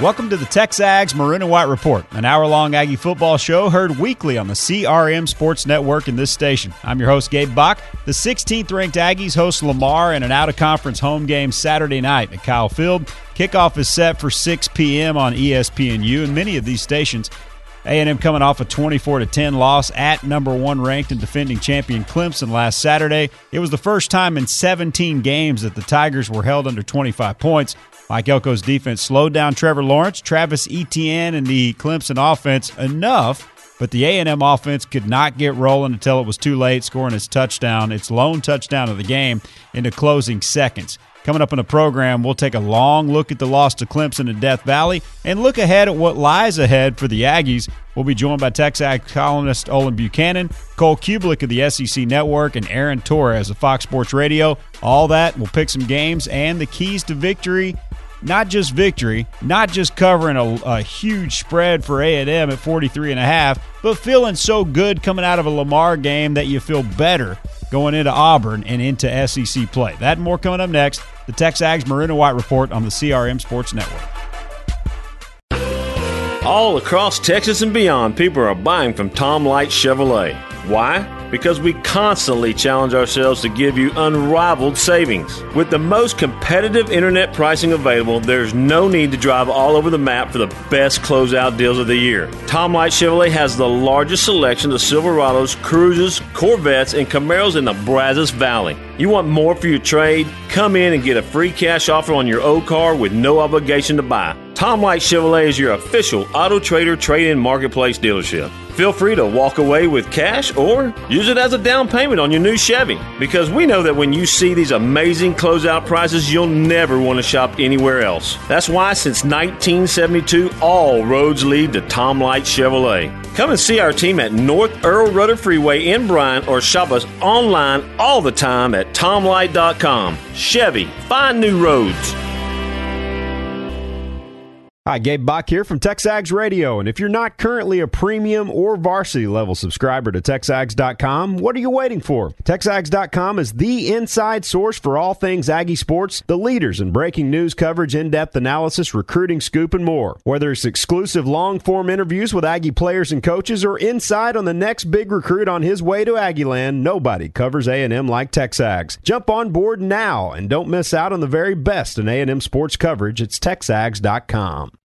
Welcome to the Texags Maroon and White Report, an hour long Aggie football show heard weekly on the CRM Sports Network in this station. I'm your host, Gabe Bock. The 16th ranked Aggies host Lamar in an out of conference home game Saturday night at Kyle Field. Kickoff is set for 6 p.m. on ESPNU, and many of these stations a&M coming off a 24 10 loss at number one ranked and defending champion Clemson last Saturday. It was the first time in 17 games that the Tigers were held under 25 points. Mike Elko's defense slowed down Trevor Lawrence, Travis Etienne, and the Clemson offense enough, but the A&M offense could not get rolling until it was too late, scoring its touchdown, its lone touchdown of the game, into closing seconds. Coming up in the program, we'll take a long look at the loss to Clemson in Death Valley and look ahead at what lies ahead for the Aggies. We'll be joined by Texags columnist Olin Buchanan, Cole Cubelic of the SEC Network, and Aaron Torres of Fox Sports Radio. All that, we'll pick some games and the keys to victory not just victory, not just covering a, a, huge spread for A&M at 43 and a half, but feeling so good coming out of a Lamar game that you feel better going into Auburn and into SEC play. That and more coming up next. The Texags Maroon and White Report on the CRM Sports Network. All across Texas and beyond, people are buying from Tom Light Chevrolet. Why? because we constantly challenge ourselves to give you unrivaled savings. With the most competitive internet pricing available, there's no need to drive all over the map for the best closeout deals of the year. Tom Light Chevrolet has the largest selection of Silverados, Cruzes, Corvettes, and Camaros in the Brazos Valley. You want more for your trade? Come in and get a free cash offer on your old car with no obligation to buy. Tom Light Chevrolet is your official Auto Trader trade in marketplace dealership. Feel free to walk away with cash or use it as a down payment on your new Chevy because we know that when you see these amazing closeout prices, you'll never want to shop anywhere else. That's why since 1972, all roads lead to Tom Light Chevrolet. Come and see our team at North Earl Rudder Freeway in Bryan or shop us online all the time at tomlight.com. Chevy, find new roads. Hi, Gabe Bock here from Texags Radio. And if you're not currently a premium or varsity level subscriber to Texags.com, what are you waiting for? Texags.com is the inside source for all things Aggie sports, the leaders in breaking news coverage, in depth analysis, recruiting scoop, and more. Whether it's exclusive long form interviews with Aggie players and coaches or insight on the next big recruit on his way to Aggieland, nobody covers A&M like Texags. Jump on board now and don't miss out on the very best in A&M sports coverage. It's Texags.com.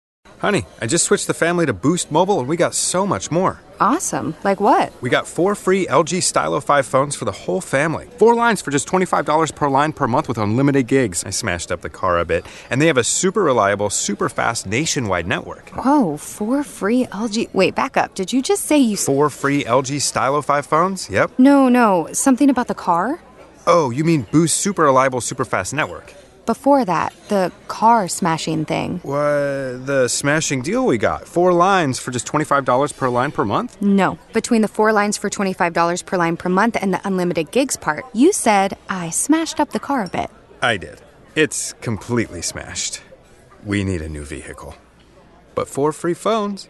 Honey, I just switched the family to Boost Mobile and we got so much more. Awesome. Like what? We got four free LG Stylo 5 phones for the whole family. Four lines for just $25 per line per month with unlimited gigs. I smashed up the car a bit. And they have a super reliable, super fast nationwide network. Whoa, four free LG. Wait, back up. Did you just say you. Four free LG Stylo 5 phones? Yep. No, no. Something about the car? Oh, you mean Boost Super Reliable Super Fast Network? Before that, the car smashing thing. What? The smashing deal we got? Four lines for just $25 per line per month? No. Between the four lines for $25 per line per month and the unlimited gigs part, you said I smashed up the car a bit. I did. It's completely smashed. We need a new vehicle. But four free phones.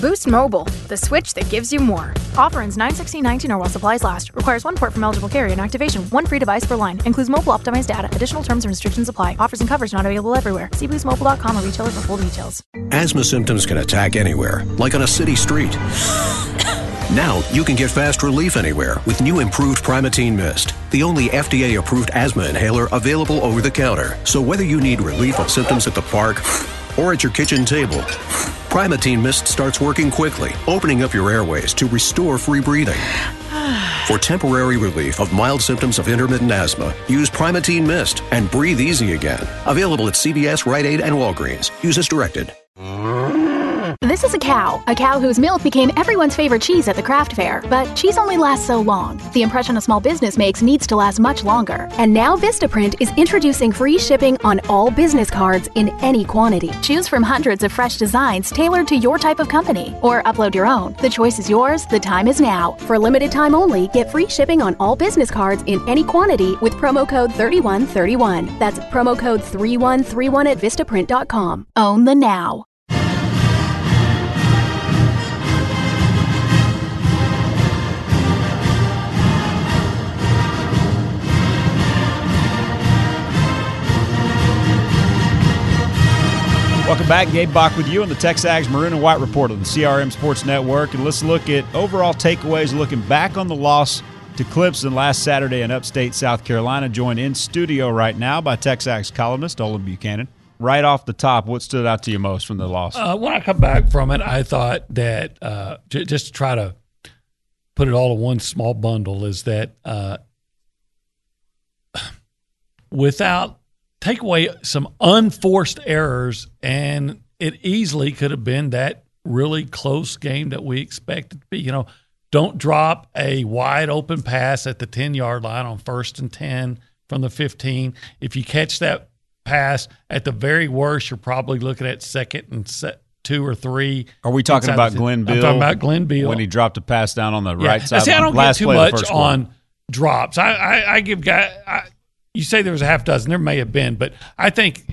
Boost Mobile, the switch that gives you more. Offer ends 91619 or while supplies last. Requires one port from eligible carrier and activation. One free device per line. Includes mobile optimized data. Additional terms and restrictions apply. Offers and coverage not available everywhere. See boostmobile.com or retailer for full details. Asthma symptoms can attack anywhere, like on a city street. Now you can get fast relief anywhere with new improved Primatene Mist, the only FDA approved asthma inhaler available over the counter. So whether you need relief of symptoms at the park or at your kitchen table, Primatene Mist starts working quickly, opening up your airways to restore free breathing. For temporary relief of mild symptoms of intermittent asthma, use Primatene Mist and breathe easy again. Available at CVS, Rite Aid, and Walgreens. Use as directed. This is a cow, a cow whose milk became everyone's favorite cheese at the craft fair. But cheese only lasts so long. The impression a small business makes needs to last much longer. And now Vistaprint is introducing free shipping on all business cards in any quantity. Choose from hundreds of fresh designs tailored to your type of company, or upload your own. The choice is yours. The time is now. For limited time only, get free shipping on all business cards in any quantity with promo code 3131. That's promo code 3131 at Vistaprint.com. Own the now. Welcome back. Gabe Bock with you on the Texags Maroon and White Report on the CRM Sports Network. And let's look at overall takeaways looking back on the loss to Clemson last Saturday in upstate South Carolina. Joined in studio right now by Texags columnist Olin Buchanan. Right off the top, what stood out to you most from the loss? Uh, when I come back from it, I thought that uh, j- just to try to put it all in one small bundle is that uh, without take away some unforced errors, and it easily could have been that really close game that we expected to be. You know, don't drop a wide open pass at the 10 yard line on first and 10 from the 15. If you catch that pass, at the very worst, you're probably looking at second and set two or three. Are we talking about Glenn Beal? I'm talking about Glenn Beal when he dropped a pass down on the yeah. right side. See, I don't get too play of the much on drops. I, I, I give guy. I, you say there was a half dozen. There may have been, but I think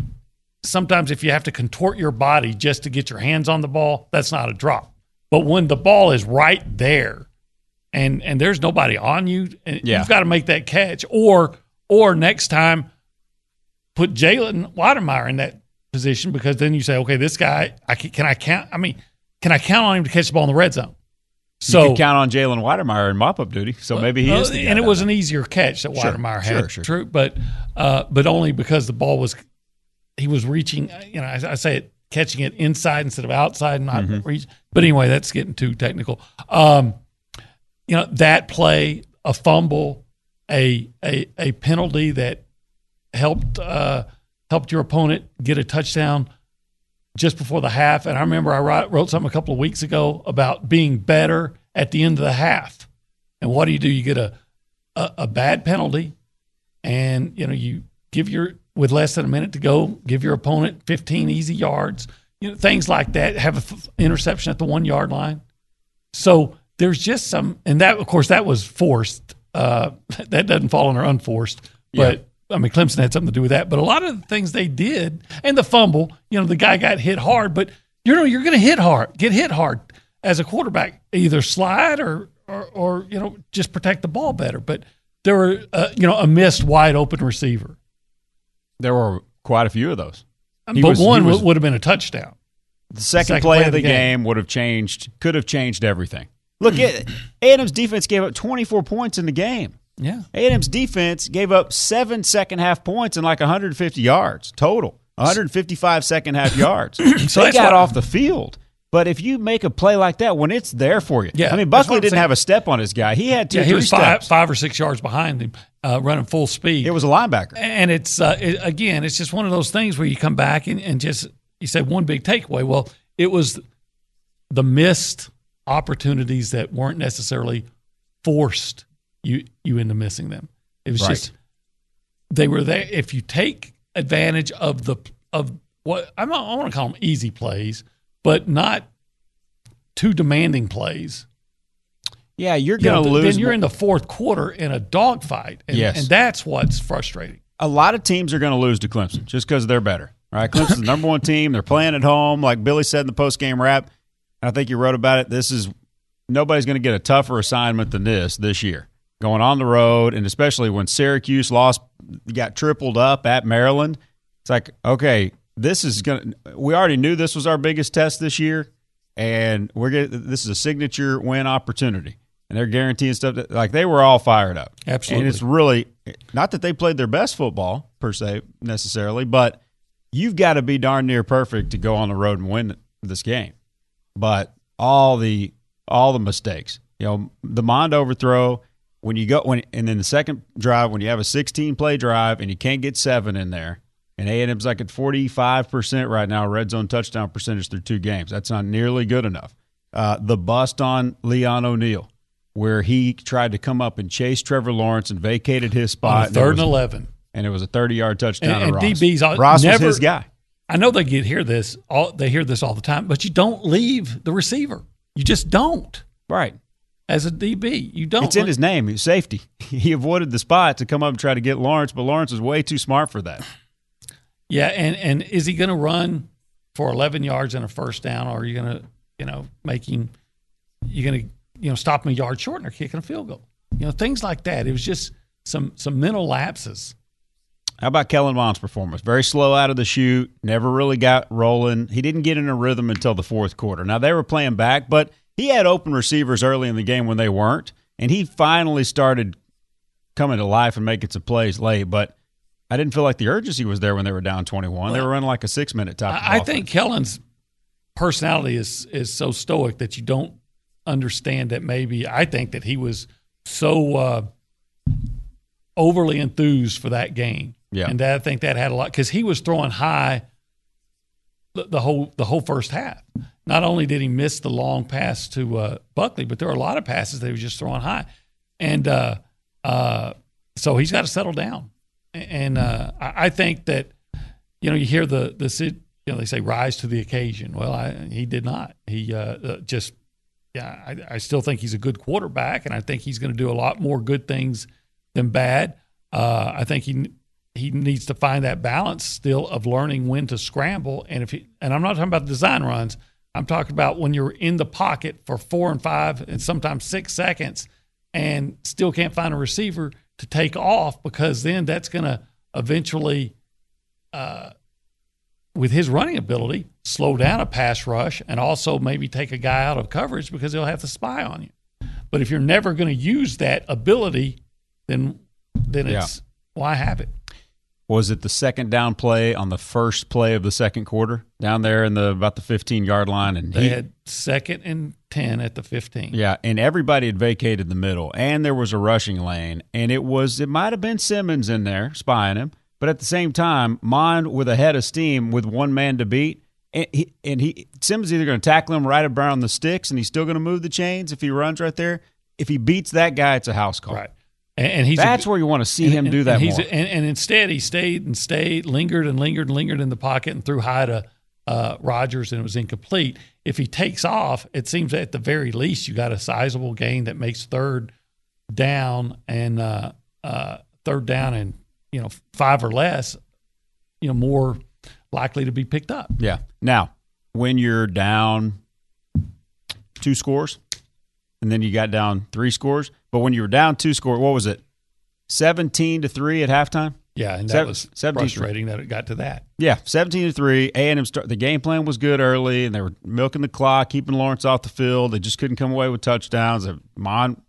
sometimes if you have to contort your body just to get your hands on the ball, that's not a drop. But when the ball is right there, and and there's nobody on you, and Yeah. you've got to make that catch, or or next time put Jalen Wydermyer in that position because then you say, okay, this guy, I can, can I count? I mean, can I count on him to catch the ball in the red zone? So you could count on Jalen Wydermyer in mop up duty, so maybe he well, is. and it was there. an easier catch that Sure, Weidemeyer sure, had. sure. True, but uh, but only because the ball was he was reaching. You know, I, I say it catching it inside instead of outside, not Mm-hmm. reach. But anyway, that's getting too technical. Um, you know that play, a fumble, a a a penalty that helped uh, helped your opponent get a touchdown just before the half. And I remember I wrote, wrote something a couple of weeks ago about being better at the end of the half. And what do you do? You get a a, a bad penalty, and you know you give your with less than a minute to go, give your opponent 15 easy yards. You know things like that. Have an f- interception at the one yard line. So there's just some, and that of course that was forced. Uh, that doesn't fall under unforced, but. I mean, Clemson had something to do with that, but a lot of the things they did, and the fumble, you know, the guy got hit hard, but you know, you're going to hit hard, get hit hard as a quarterback, either slide or, or, or you know, just protect the ball better. But there were, uh, you know, a missed wide open receiver, There were quite a few of those. He but was- one was- would have been a touchdown. The second, Second play, play of the game, would have changed, could have changed everything. Look at A&M's defense gave up 24 points in the game. Yeah. A&M's defense gave up seven second half points and like 150 yards total. 155 second half yards. So they got off the field. But if you make a play like that when it's there for you, Yeah, I mean Buckley didn't saying. have a step on his guy. He had two, Yeah, he three was five, five or six yards behind him, uh, running full speed. It was a linebacker. and it's uh, it, again, it's just one of those things where you come back and, and just you said one big takeaway. Well, it was the missed opportunities that weren't necessarily forced you you end up missing them. It was Right. just they were there. If you take advantage of the of what I'm not, I want to call them easy plays, but not too demanding plays. Yeah, you're going to th- lose. Then you're in the fourth quarter in a dogfight, and, Yes. and that's what's frustrating. a lot of teams are going to lose to Clemson just because they're better. Right? Clemson's the number one team. They're playing at home, like Billy said in the post game wrap. I think you wrote about it. This is nobody's going to get a tougher assignment than this this year. Going on the road, and especially when Syracuse lost, got tripled up at Maryland. It's like, okay, this is going. to We already knew this was our biggest test this year, and we're getting this is a signature win opportunity. And they're guaranteeing stuff that, like they were all fired up. Absolutely. And it's really not that they played their best football per se necessarily, but you've got to be darn near perfect to go on the road and win this game. But all the all the mistakes, you know, the Mond overthrow when you go when and then the second drive when you have a 16 play drive and you can't get seven in there, and A and M's like at 45 percent right now red zone touchdown percentage through two games. That's not nearly good enough. Uh, the bust on Leon O'Neal. Where he tried to come up and chase Trevor Lawrence and vacated his spot. and third was- and eleven. and it was a 30 yard touchdown. And- and Ross. DBs Ross never- was his guy. I know they get hear this all they hear this all the time, but you don't leave the receiver. You just don't. Right. As a DB, you don't. It's in his name. He's safety. He avoided the spot to come up and try to get Lawrence, but Lawrence was way too smart for that. Yeah, and and is he going to run for 11 yards and a first down, or are you going to, you know, make him? You're going to, you know, stop him a yard short and they're kicking a field goal. You know, things like that. It was just some some mental lapses. How about Kellen Mond's performance? Very slow out of the chute, never really got rolling. He didn't get in a rhythm until the fourth quarter. Now they were playing back, but he had open receivers early in the game when they weren't, and he finally started coming to life and making some plays late. But I didn't feel like the urgency was there when they were down twenty-one. they were running like a six-minute type. I, I think Kellen's personality is is so stoic that you don't understand that. Maybe I think that he was so uh, overly enthused for that game Yeah. and that, I think that had a lot because he was throwing high the, whole the whole first half. Not only did he miss the long pass to uh, Buckley, but there were a lot of passes that he was just throwing high, and uh, uh, so he's got to settle down. And uh, I, think that you know you hear the the you know they say rise to the occasion. Well, I, he did not. He uh, uh, just yeah. I, I still think he's a good quarterback, and I think he's going to do a lot more good things than bad. I think he he needs to find that balance still of learning when to scramble. And if he, and I'm not talking about design runs. I'm talking about when you're in the pocket for four and five and sometimes six seconds and still can't find a receiver to take off because then that's going to eventually, uh, with his running ability, slow down a pass rush and also maybe take a guy out of coverage because he'll have to spy on you. But if you're never going to use that ability, then then it's why have it? Was it the second down play on the first play of the second quarter down there in the about the 15 yard line and They he, had second and ten at the 15. yeah and everybody had vacated the middle and there was a rushing lane and it was it might have been simmons in there spying him but at the same time Mond with a head of steam with one man to beat and he, and he simmons is either going to tackle him right around the sticks and he's still going to move the chains if he runs right there if he beats that guy it's a house call Right. And, and he's that's good- where you want to see and- him and- do that and he's more and, and instead he stayed and stayed, lingered and lingered and lingered in the pocket and threw high to uh, Rogers and it was incomplete. If he takes off, it seems at the very least you got a sizable gain that makes third down and uh, uh, third down and you know five or less, you know more likely to be picked up. Yeah. Now, when you're down two scores, and then you got down three scores, but when you were down two score, what was it? Seventeen to three at halftime. Yeah, and that Seven- was 17 frustrating that it got to that. Yeah, seventeen to three. A and M start. The game plan was good early, and they were milking the clock, keeping Lawrence off the field. They just couldn't come away with touchdowns. Mond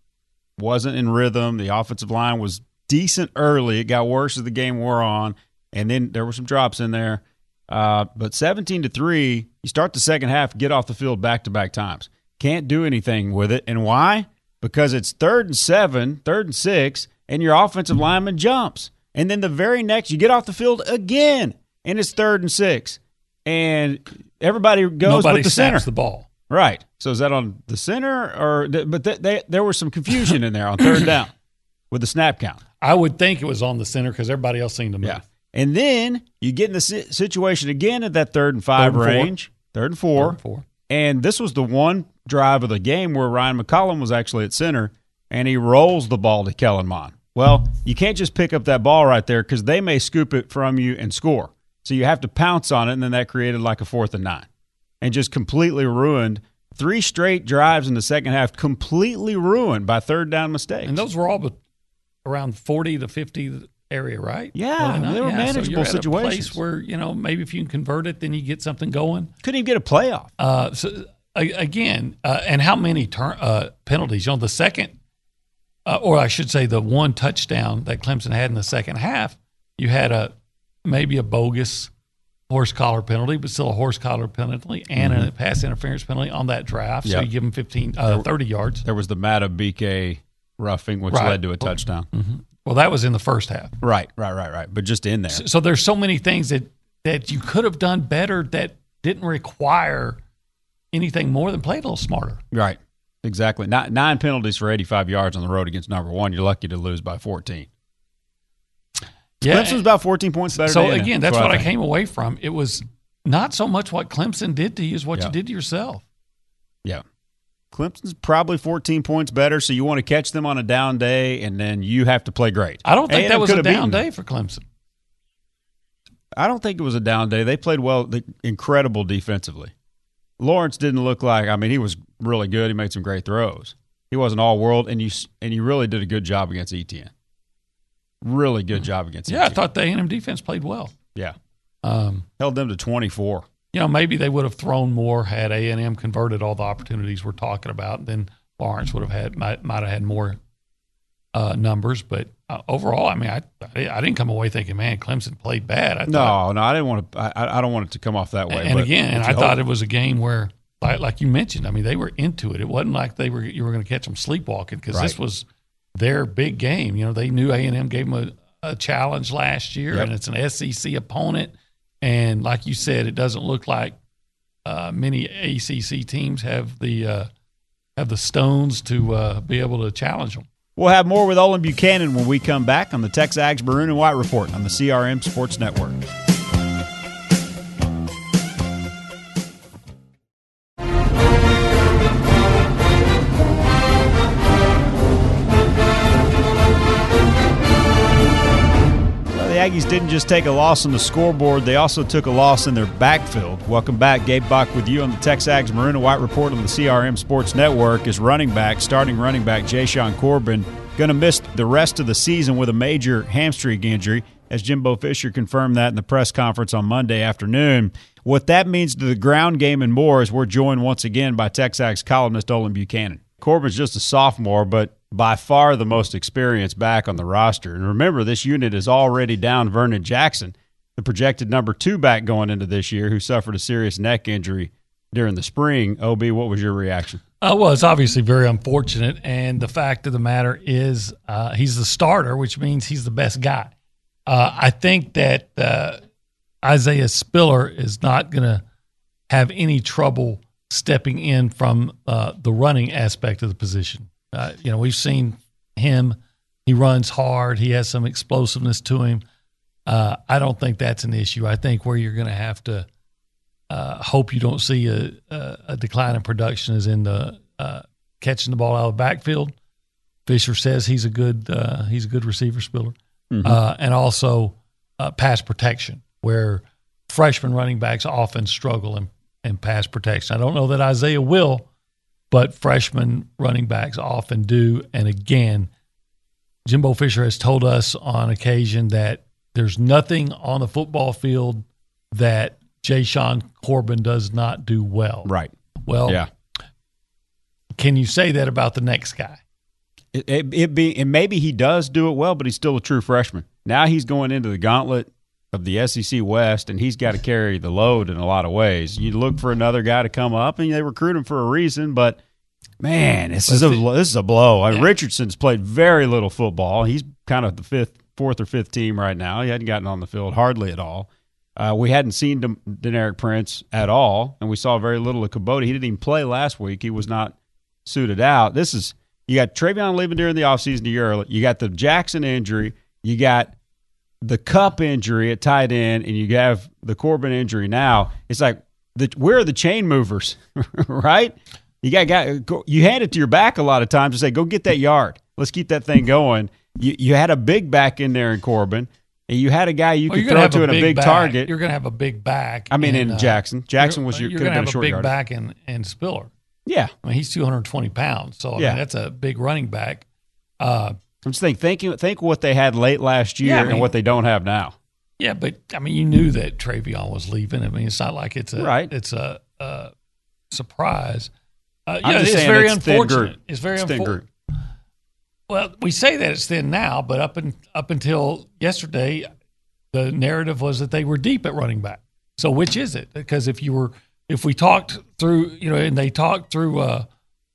wasn't in rhythm. The offensive line was decent early. It got worse as the game wore on, and then there were some drops in there. Uh, but seventeen to three, you start the second half, get off the field back to back times. Can't do anything with it, and why? Because it's third and seven, third and six, and your offensive lineman jumps. And then the very next, you get off the field again, and it's third and six. And everybody goes Nobody with the center. the ball. Right. So is that on the center or? But th- they, there was some confusion in there on third down with the snap count. I would think it was on the center because everybody else seemed to move. Yeah. And then you get in the situation again at that third and five Third and four. range, third and four. Third and four. And this was the one drive of the game where Ryan McCollum was actually at center and he rolls the ball to Kellen Mond. Well, you can't just pick up that ball right there because they may scoop it from you and score. So you have to pounce on it, and then that created like a fourth and nine and just completely ruined three straight drives in the second half, completely ruined by third down mistakes. And those were all but around 40 to 50 area, right? Yeah, they were so manageable a situations. place where, you know, maybe if you can convert it, then you get something going. Couldn't even get a playoff. Uh, so again, uh, and how many turn, uh, penalties? You know, the second, uh, or I should say, the one touchdown that Clemson had in the second half, you had a maybe a bogus horse collar penalty, but still a horse collar penalty and a pass interference penalty on that drive. So Yeah. you give them 15, uh, 30 yards. There was the Madubuike roughing, which Right. led to a touchdown. Well, that was in the first half. Right, right, right, right. But just in there. So there's so many things that that you could have done better that didn't require anything more than played a little smarter. Right. Exactly. Nine, nine penalties for 85 yards on the road against number one. You're lucky to lose by 14. Yeah. Clemson's about 14 points better so again, that's what I, think. came away from. It was not so much what Clemson did to you as what Yeah. you did to yourself. Yeah. Clemson's probably 14 points better, so you want to catch them on a down day, and then you have to play great. I don't think A&M that was a down day for Clemson. I don't think it was a down day. They played well, incredible defensively. Lawrence didn't look like. I mean, he was really good. He made some great throws. He wasn't all world, and you and you really did a good job against Etienne. really good job against. Yeah, I thought the A&M defense played well. Yeah, Um, held them to 24. you know, maybe they would have thrown more had A and M converted all the opportunities we're talking about. Then Lawrence would have had might might have had more uh, numbers. But uh, overall, I mean, I I didn't come away thinking, man, Clemson played bad. I thought, No, no, I didn't want to. I, I don't want it to come off that way. and but again, and I thought it was a game where, like, like you mentioned, I mean, they were into it. It wasn't like they were you were going to catch them sleepwalking because this was their big game. You know, they knew A and M gave them a, a challenge last year, Yep. and it's an SEC opponent. And like you said, it doesn't look like uh, many ACC teams have the uh, have the stones to uh, be able to challenge them. We'll have more with Olin Buchanan when we come back on the Texags Maroon and White Report on the CRM Sports Network. Aggies didn't just take a loss on the scoreboard, they also took a loss in their backfield. Welcome back. Gabe Bock with you on the Texags Maroon and White Report on the CRM Sports Network. is running back, starting running back Jashaun Corbin, going to miss the rest of the season with a major hamstring injury, as Jimbo Fisher confirmed that in the press conference on Monday afternoon. What that means to the ground game and more is we're joined once again by Texags columnist Olin Buchanan. Corbin's just a sophomore, but by far the most experienced back on the roster. And remember, this unit is already down Vernon Jackson, the projected number two back going into this year, who suffered a serious neck injury during the spring. OB, what was your reaction? Uh, well, it's obviously very unfortunate, and the fact of the matter is, uh, he's the starter, which means he's the best guy. Uh, I think that uh, Isaiah Spiller is not going to have any trouble stepping in from uh, the running aspect of the position. Uh, you know, we've seen him; he runs hard, he has some explosiveness to him. Uh, I don't think that's an issue. I think where you're going to have to uh, hope you don't see a, a, a decline in production is in the uh, catching the ball out of the backfield. Fisher says he's a good uh, he's a good receiver spiller, uh, and also uh, pass protection, where freshman running backs often struggle in, in pass protection. I don't know that Isaiah will, but freshman running backs often do. And again, Jimbo Fisher has told us on occasion that there's nothing on the football field that Jashaun Corbin does not do well. Right. Well, Yeah. can you say that about the next guy? It, it, it be and maybe he does do it well, but he's still a true freshman. Now he's going into the gauntlet of the SEC West, and he's got to carry the load in a lot of ways. You look for another guy to come up, and they recruit him for a reason. But man, this is a this is a blow. Richardson's played very little football. He's kind of the fifth, fourth or fifth team right now. He hadn't gotten on the field hardly at all. Uh, we hadn't seen Dem- Deneric Prince at all, and we saw very little of Kibodi. He didn't even play last week. He was not suited out. This is you got Trayveon leaving during the offseason a year early. You got the Jackson injury. You got the Cupp injury at tight end, and you have the Corbin injury now. It's like the where are the chain movers, right? You got got you hand it to your back a lot of times and say, "Go get that yard. Let's keep that thing going." You you had a big back in there in Corbin, and you had a guy you Well, could throw to in a big back. target. You're going to have a big back. I mean, in uh, Jackson, Jackson was your you're could have gonna a have a big yard. back in, in Spiller. Yeah, I mean, he's 220 pounds, so I Yeah. mean, that's a big running back. Uh, I'm just thinking, think, think what they had late last year Yeah, I mean- and what they don't have now. yeah, but I mean, you knew that Trayveon was leaving. I mean, it's not like it's a Right. It's a, a surprise. Uh, yeah, it's very it's thin unfortunate. group. It's very unfortunate. Well, we say that it's thin now, but up in, up until yesterday, the narrative was that they were deep at running back. So which is it? Because if you were, if we talked through, you know, and they talked through uh,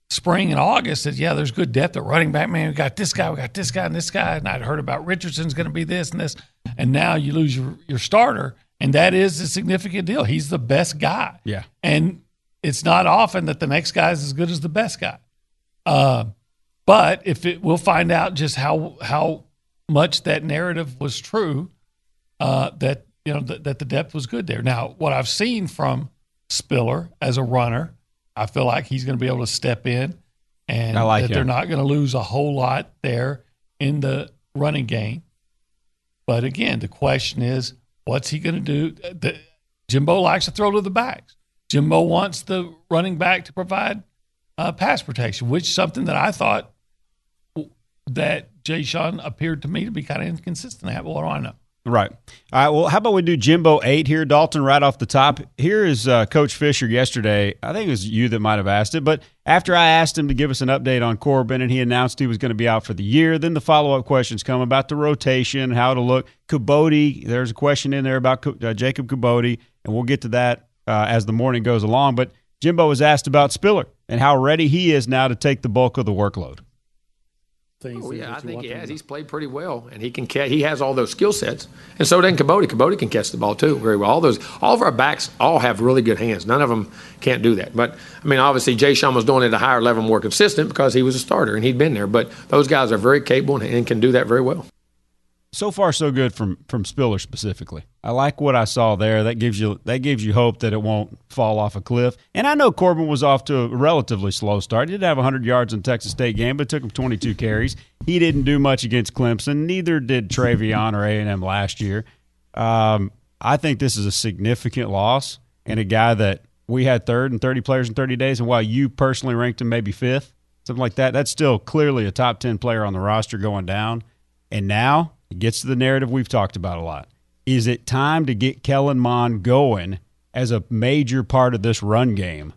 spring and August, that yeah, there's good depth at running back. Man, we got this guy, we got this guy, and this guy, and I'd heard about Richardson's going to be this and this, and now you lose your your starter, and that is a significant deal. He's the best guy. Yeah. And it's not often that the next guy is as good as the best guy. Uh, but if it, we'll find out just how how much that narrative was true, uh, that you know that, that the depth was good there. Now, what I've seen from Spiller as a runner, I feel like he's going to be able to step in, and like that him. they're not going to lose a whole lot there in the running game. But again, the question is, what's he going to do? The, Jimbo likes to throw to the backs. Jimbo wants the running back to provide uh, pass protection, which is something that I thought that Jashaun appeared to me to be kind of inconsistent at. What do I know? Right. All right. Well, how about we do Jimbo eight here, Dalton, right off the top. Here is uh, Coach Fisher yesterday. I think it was you that might have asked it, but after I asked him to give us an update on Corbin and he announced he was going to be out for the year, then the follow up questions come about the rotation, how to look. Kibodi, there's a question in there about uh, Jacob Kibodi, and we'll get to that uh, as the morning goes along. But Jimbo was asked about Spiller and how ready he is now to take the bulk of the workload things. Oh yeah, I think he has. He's played pretty well, and he can catch. He has all those skill sets, and so does Kibodi. Kibodi can catch the ball too very well. All those, all of our backs all have really good hands. None of them can't do that. But I mean, obviously, Jashaun was doing it at a higher level, more consistent because he was a starter and he'd been there. But those guys are very capable and, and can do that very well so far so good from from Spiller specifically. I like what I saw there. That gives you that gives you hope that it won't fall off a cliff. And I know Corbin was off to a relatively slow start. He did have 100 yards in Texas State game, but took him 22 carries. He didn't do much against Clemson. Neither did Trayveon or A&M last year. Um, I think this is a significant loss and a guy that we had third and 30 players in 30 days. And while you personally ranked him maybe fifth, something like that, that's still clearly a top 10 player on the roster going down. And now it gets to the narrative we've talked about a lot. Is it time to get Kellen Mond going as a major part of this run game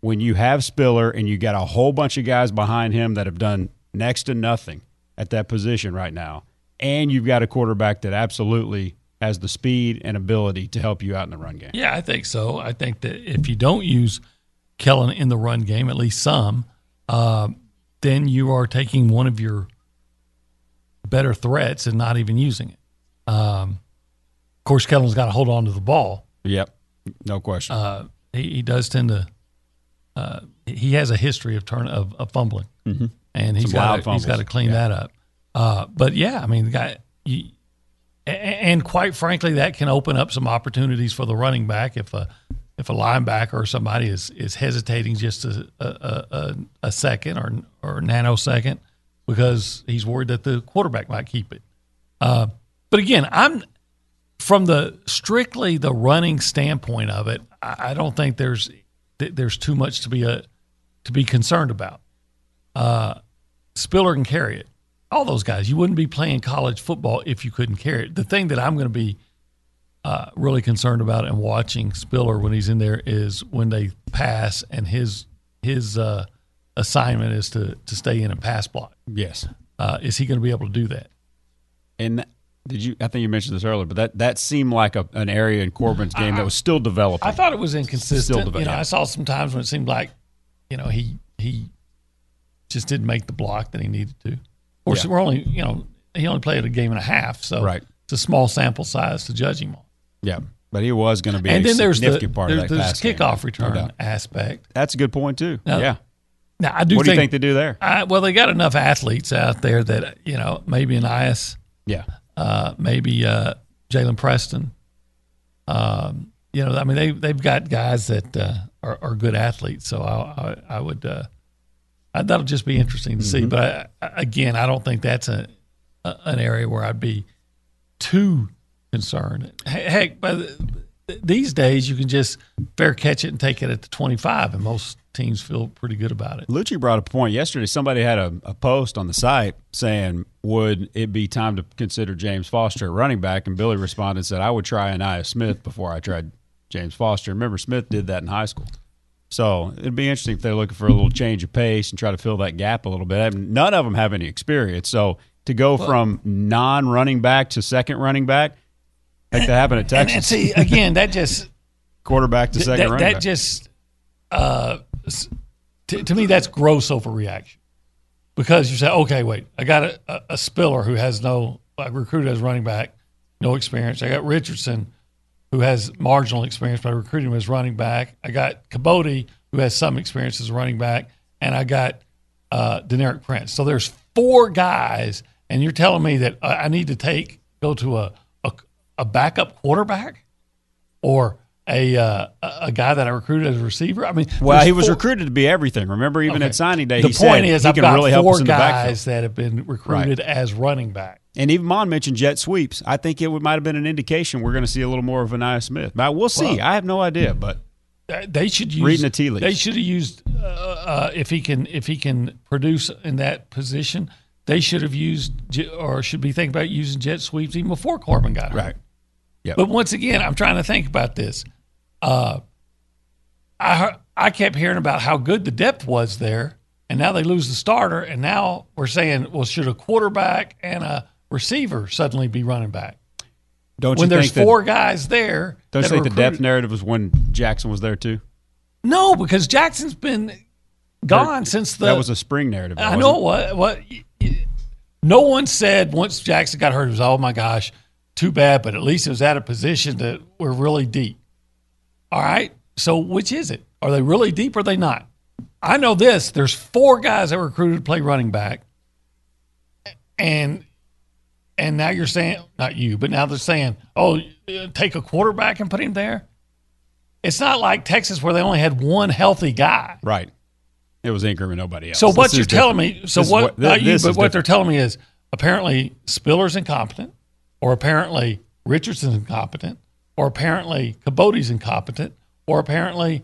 when you have Spiller and you got a whole bunch of guys behind him that have done next to nothing at that position right now? And you've got a quarterback that absolutely has the speed and ability to help you out in the run game. Yeah, I think so. I think that if you don't use Kellen in the run game, at least some, uh, then you are taking one of your better threats and not even using it. Um, of course, Kellen's got to hold on to the ball. Yep, no question. Uh, he, he, does tend to. Uh, he has a history of turn of, of fumbling, mm-hmm. and he's got to, he's got to clean yeah. that up. Uh, but yeah, I mean, the guy, you, and quite frankly, that can open up some opportunities for the running back if a if a linebacker or somebody is is hesitating just a a, a, a second or or nanosecond because he's worried that the quarterback might keep it. Uh, but again, I'm from the strictly the running standpoint of it. I, I don't think there's there's too much to be a to be concerned about. Uh, Spiller can carry it. All those guys. You wouldn't be playing college football if you couldn't carry it. The thing that I'm going to be uh, really concerned about and watching Spiller when he's in there is when they pass and his his uh, assignment is to to stay in and pass block. Yes. Uh, is he going to be able to do that? And did you? I think you mentioned this earlier, but that that seemed like a, an area in Corbin's game I, that was still developing. I thought it was inconsistent. Still developing. You know, I saw some times when it seemed like, you know, he he just didn't make the block that he needed to. Of course, yeah. we're only you know he only played a game and a half, so right. it's a small sample size to judge him on. Yeah, but he was going to be and then there's the, part there's, of that there's kickoff game. return no aspect. That's a good point too. Now, yeah, now, I do. What think, do you think they do there? I, well, they got enough athletes out there that you know maybe an IS, yeah, uh, maybe uh, Jalen Preston. Um, you know, I mean they they've got guys that uh, are, are, good athletes, so I I, I would uh, I, that'll just be interesting to mm-hmm. see. But I, again, I don't think that's a, a, an area where I'd be too concerned. Heck, by the, these days you can just fair catch it and take it at the 25 and most teams feel pretty good about it. Liucci brought a point yesterday. Somebody had a, a, post on the site saying, would it be time to consider James Foster a running back? And Billy responded and said, I would try Ainias Smith before I tried James Foster. Remember, Smith did that in high school. So it'd be interesting if they're looking for a little change of pace and try to fill that gap a little bit. None of them have any experience. So to go well, from non running back to second running back, like that happened at Texas. And, see, again, that just quarterback to second that, that just uh, to, to, me that's gross overreaction because you say, okay, wait, I got a, a Spiller who has no like recruited as running back, no experience. I got Richardson who has marginal experience, but I recruited him as running back. I got Kibodi who has some experience as running back, and I got uh, Deneric Prince. So there's four guys, and you're telling me that I need to take go to a a backup quarterback or a uh, a guy that I recruited as a receiver. I mean, well, he was four, recruited to be everything. Remember, even okay. at signing day, the he point is, he I've can got really four help us in guys that have been recruited right. as running back. And even Mond mentioned jet sweeps. I think it might have been an indication we're going to see a little more of Ainias Smith. But we'll see. Well, I have no idea, but they should use reading the tea leaves. They should have used uh, uh, if he can if he can produce in that position. they should have used or should be thinking about using jet sweeps even before Corbin got out. right. Yeah. But once again, I'm trying to think about this. Uh, I I kept hearing about how good the depth was there, and now they lose the starter, and now we're saying, well, should a quarterback and a receiver suddenly be running back? Don't when there's four that, guys there? Don't you think the depth narrative was when Jackson was there too? No, because Jackson's been gone since the. That was a spring narrative. I know what what. No one said once Jackson got hurt, it was oh my gosh, too bad, but at least it was at a position that we're really deep. All right, so which is it? Are they really deep or are they not? I know this. There's four guys that were recruited to play running back, and and now you're saying not you, but now they're saying, oh, take a quarterback and put him there. It's not like Texas where they only had one healthy guy. Right. It was Ingram and nobody else. So what this you're telling me? So what? what not you, but what different. they're telling me is apparently Spiller's incompetent, or apparently Richardson's incompetent, or apparently Kibodi's incompetent, or apparently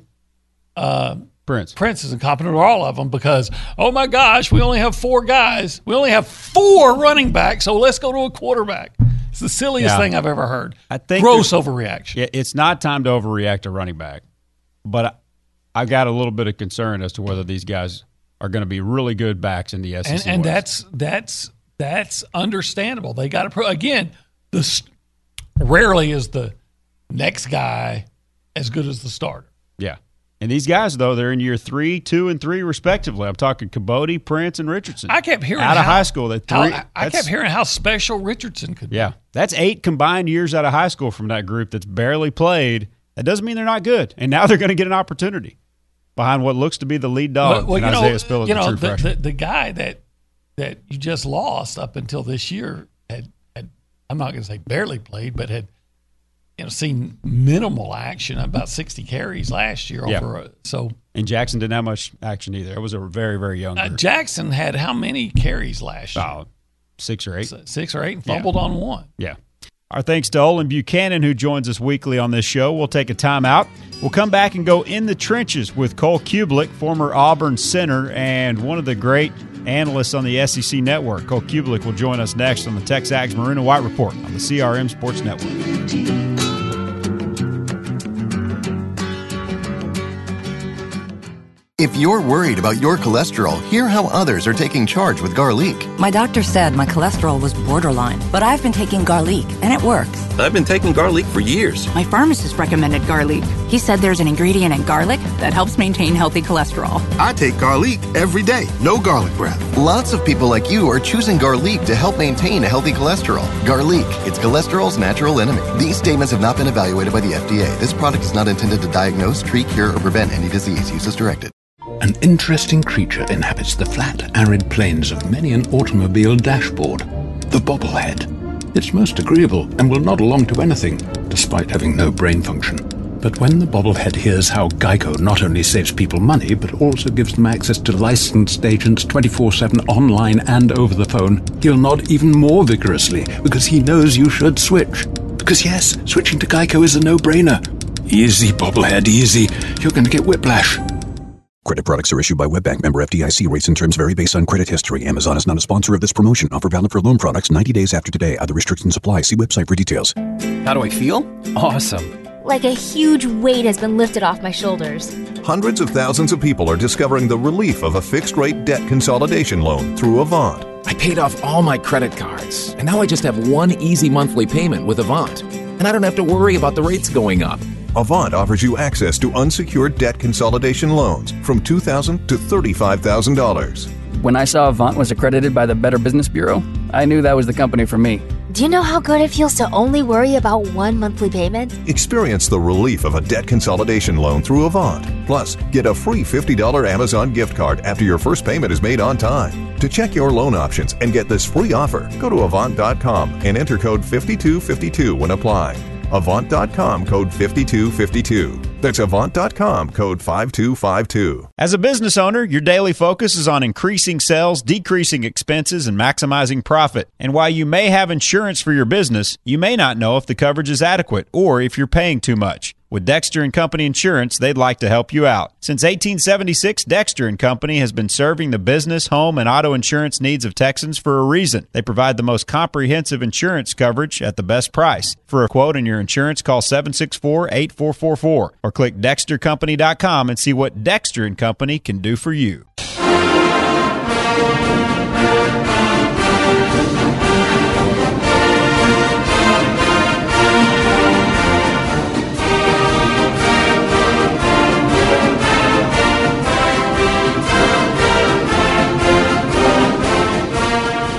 uh, Prince. Prince is incompetent, or all of them, because oh my gosh, we only have four guys. We only have four running backs, so let's go to a quarterback. It's the silliest yeah. thing I've ever heard. I think gross overreaction. Yeah, It's not time to overreact to running back, but I, have got a little bit of concern as to whether these guys are going to be really good backs in the SEC. And, and that's that's that's understandable. They got to pro- again. The rarely is the next guy as good as the starter. Yeah. And these guys, though, they're in year three, two, and three, respectively. I'm talking Kibodi, Prince, and Richardson. I kept hearing out how, of high school that three. How, I kept hearing how special Richardson could yeah, be. Yeah, that's eight combined years out of high school from that group that's barely played. That doesn't mean they're not good. And now they're going to get an opportunity behind what looks to be the lead dog, well, well, Isaiah Spiller, you know, the, the, the, guy that that you just lost up until this year I'm not going to say barely played, but had you know seen minimal action, about 60 carries last year. Yeah. Over, so and Jackson didn't have much action either. It was a very very young. Uh, Jackson had how many carries last year? Oh, six or eight. Six or eight, and fumbled yeah. on one. Yeah. Our thanks to Olin Buchanan, who joins us weekly on this show. We'll take a timeout. We'll come back and go in the trenches with Cole Cubelic, former Auburn center and one of the great analysts on the SEC network. Cole Cubelic will join us next on the Texags Maroon and White Report on the CRM Sports Network. If you're worried about your cholesterol, hear how others are taking charge with Garlique. My doctor said my cholesterol was borderline, but I've been taking Garlique and it works. I've been taking Garlique for years. My pharmacist recommended Garlique. He said there's an ingredient in garlic that helps maintain healthy cholesterol. I take Garlique every day, no garlic breath. Lots of people like you are choosing Garlique to help maintain a healthy cholesterol. Garlique, it's cholesterol's natural enemy. These statements have not been evaluated by the FDA. This product is not intended to diagnose, treat, cure, or prevent any disease. Use as directed. An interesting creature inhabits the flat, arid plains of many an automobile dashboard the bobblehead. It's most agreeable and will nod along to anything, despite having no brain function. But when the bobblehead hears how Geico not only saves people money, but also gives them access to licensed agents 24 7 online and over the phone, he'll nod even more vigorously because he knows you should switch. Because, yes, switching to Geico is a no brainer. Easy, bobblehead, easy. You're going to get whiplash. Credit products are issued by WebBank member FDIC. Rates and terms vary based on credit history. Amazon is not a sponsor of this promotion. Offer valid for loan products 90 days after today. Other restrictions apply. See website for details. How do I feel? Awesome. Like a huge weight has been lifted off my shoulders. Hundreds of thousands of people are discovering the relief of a fixed rate debt consolidation loan through Avant. I paid off all my credit cards, and now I just have one easy monthly payment with Avant. And I don't have to worry about the rates going up. Avant offers you access to unsecured debt consolidation loans from 2,000 to $35,000. When I saw Avant was accredited by the Better Business Bureau, I knew that was the company for me. Do you know how good it feels to only worry about one monthly payment? Experience the relief of a debt consolidation loan through Avant. Plus, get a free $50 Amazon gift card after your first payment is made on time. To check your loan options and get this free offer, go to Avant.com and enter code 5252 when applying. Avant.com code 5252. That's Avant.com, code 5252. As a business owner, your daily focus is on increasing sales, decreasing expenses, and maximizing profit. And while you may have insurance for your business, you may not know if the coverage is adequate or if you're paying too much. With Dexter and Company Insurance, they'd like to help you out. Since 1876, Dexter and Company has been serving the business, home, and auto insurance needs of Texans for a reason. They provide the most comprehensive insurance coverage at the best price. For a quote on your insurance, call 764-8444 or click dextercompany.com and see what Dexter and Company can do for you.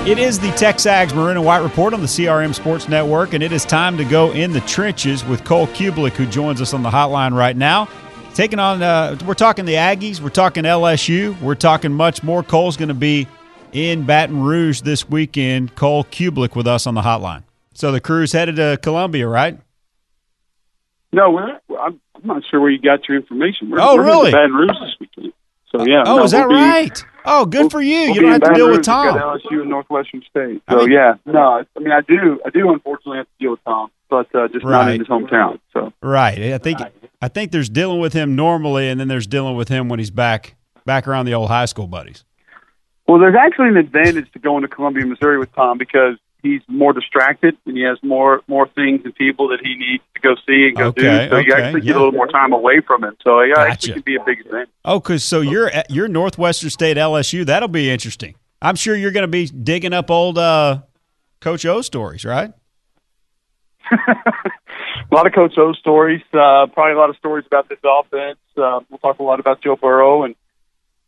It is the Texags Maroon and White Report on the CRM Sports Network, and it is time to go in the trenches with Cole Cubelic, who joins us on the hotline right now. Taking on, uh, we're talking the Aggies, we're talking LSU, we're talking much more. Cole's going to be in Baton Rouge this weekend. Cole Cubelic with us on the hotline. So the crew's headed to Columbia, right? No, we're, I'm, not sure where you got your information. We're, oh, we're really? Baton Rouge this weekend. So yeah. Oh, no, is that we'll be- right? Oh, good we'll- for you. we'll you don't have to deal with Rouge. We've got Tom. LSU and Northwestern State. I So mean- yeah, no, I mean I do, I do unfortunately have to deal with Tom, but uh, just not Right. in his hometown. So Right. I think I think there's dealing with him normally, and then there's dealing with him when he's back back around the old high school buddies. well, there's actually an advantage to going to Columbia, Missouri with Tom because he's more distracted and he has more more things and people that he needs to go see and go Okay, do. So you okay, actually get a little more time away from him. So yeah, Gotcha. actually can be a big thing. Oh, because so you're at you're Northwestern State LSU. That'll be interesting. I'm sure you're going to be digging up old uh, Coach O stories, right? a lot of Coach O stories, uh, probably a lot of stories about this offense. Uh, we'll talk a lot about Joe Burrow and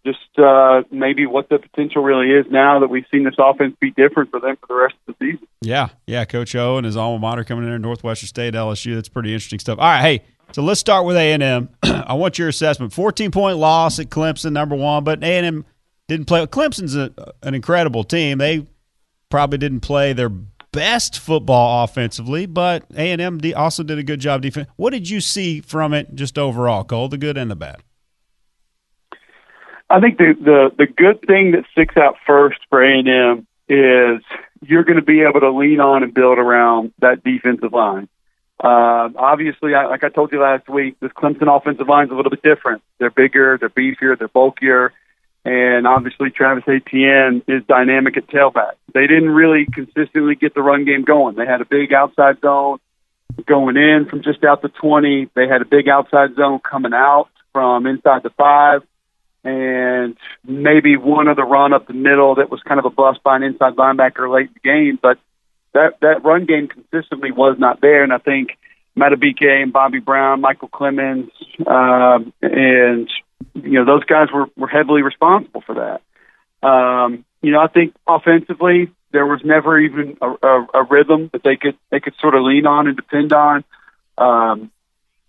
just uh, maybe what the potential really is now that we've seen this offense be different for them for the rest of the season. Yeah, yeah. Coach O and his alma mater coming in there, Northwestern State LSU. That's pretty interesting stuff. All right, hey. So let's start with A and M. I want your assessment. 14 point loss at Clemson, number one, but A and M didn't play. Clemson's a, an incredible team. They probably didn't play their best football offensively, but A and M also did a good job defense. What did you see from it, just overall, Cole, the good and the bad? I think the the the good thing that sticks out first for A and M is you're going to be able to lean on and build around that defensive line. Uh, obviously, I, like I told you last week, this Clemson offensive line is a little bit different. They're bigger, they're beefier, they're bulkier, and obviously Travis Etienne is dynamic at tailback. They didn't really consistently get the run game going. They had a big outside zone going in from just out the 20. They had a big outside zone coming out from inside the five and maybe one other run up the middle that was kind of a bust by an inside linebacker late in the game. But that that run game consistently was not there, and I think Madubuike and Bobby Brown, Michael Clemons, um, and you know those guys were were heavily responsible for that. Um, you know, I think offensively there was never even a, a, a rhythm that they could they could sort of lean on and depend on. Um,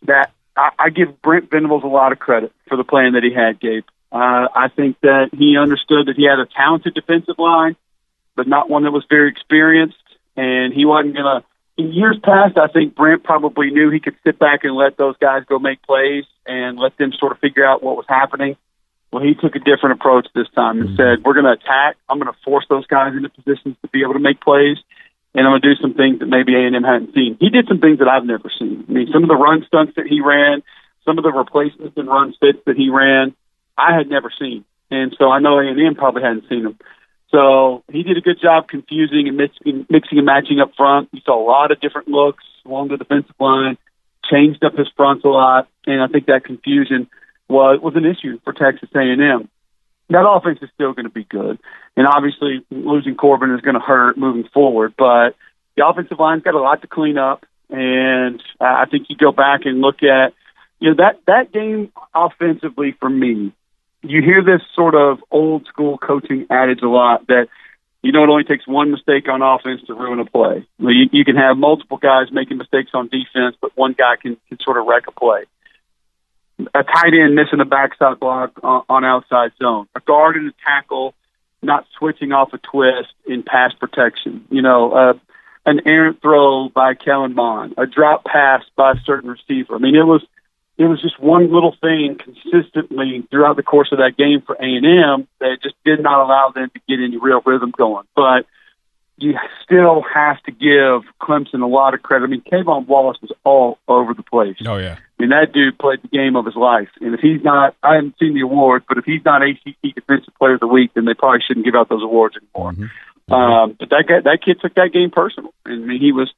that I, I give Brent Venables a lot of credit for the plan that he had, Gabe. Uh, I think that he understood that he had a talented defensive line, but not one that was very experienced, and he wasn't going to. In years past, I think Brent probably knew he could sit back and let those guys go make plays and let them sort of figure out what was happening. Well, he took a different approach this time and said, "We're going to attack. I'm going to force those guys into positions to be able to make plays, and I'm going to do some things that maybe A and M hadn't seen." He did some things that I've never seen. I mean, some of the run stunts that he ran, some of the replacements and run fits that he ran, I had never seen, and so I know A and M probably hadn't seen them. So he did a good job confusing and mixing, mixing and matching up front. You saw a lot of different looks along the defensive line, changed up his fronts a lot, and I think that confusion was was an issue for Texas A&M. That offense is still going to be good, and obviously losing Corbin is going to hurt moving forward. But the offensive line's got a lot to clean up, and I think you go back and look at you know that that game offensively for me you hear this sort of old school coaching adage a lot that you know it only takes one mistake on offense to ruin a play. You, you can have multiple guys making mistakes on defense, but one guy can, can sort of wreck a play. A tight end missing a backside block on, on outside zone. A guard and a tackle not switching off a twist in pass protection. You know, uh, an errant throw by Kellen Mond, a drop pass by a certain receiver. I mean, it was it was just one little thing consistently throughout the course of that game for A and M that just did not allow them to get any real rhythm going. But you still have to give Clemson a lot of credit. I mean, K'Von Wallace was all over the place. Oh yeah. I mean, that dude played the game of his life. And if he's not, I haven't seen the awards, but if he's not ACC Defensive Player of the Week, then they probably shouldn't give out those awards anymore. Mm-hmm. Um, but that guy, that kid took that game personal. And I mean, he was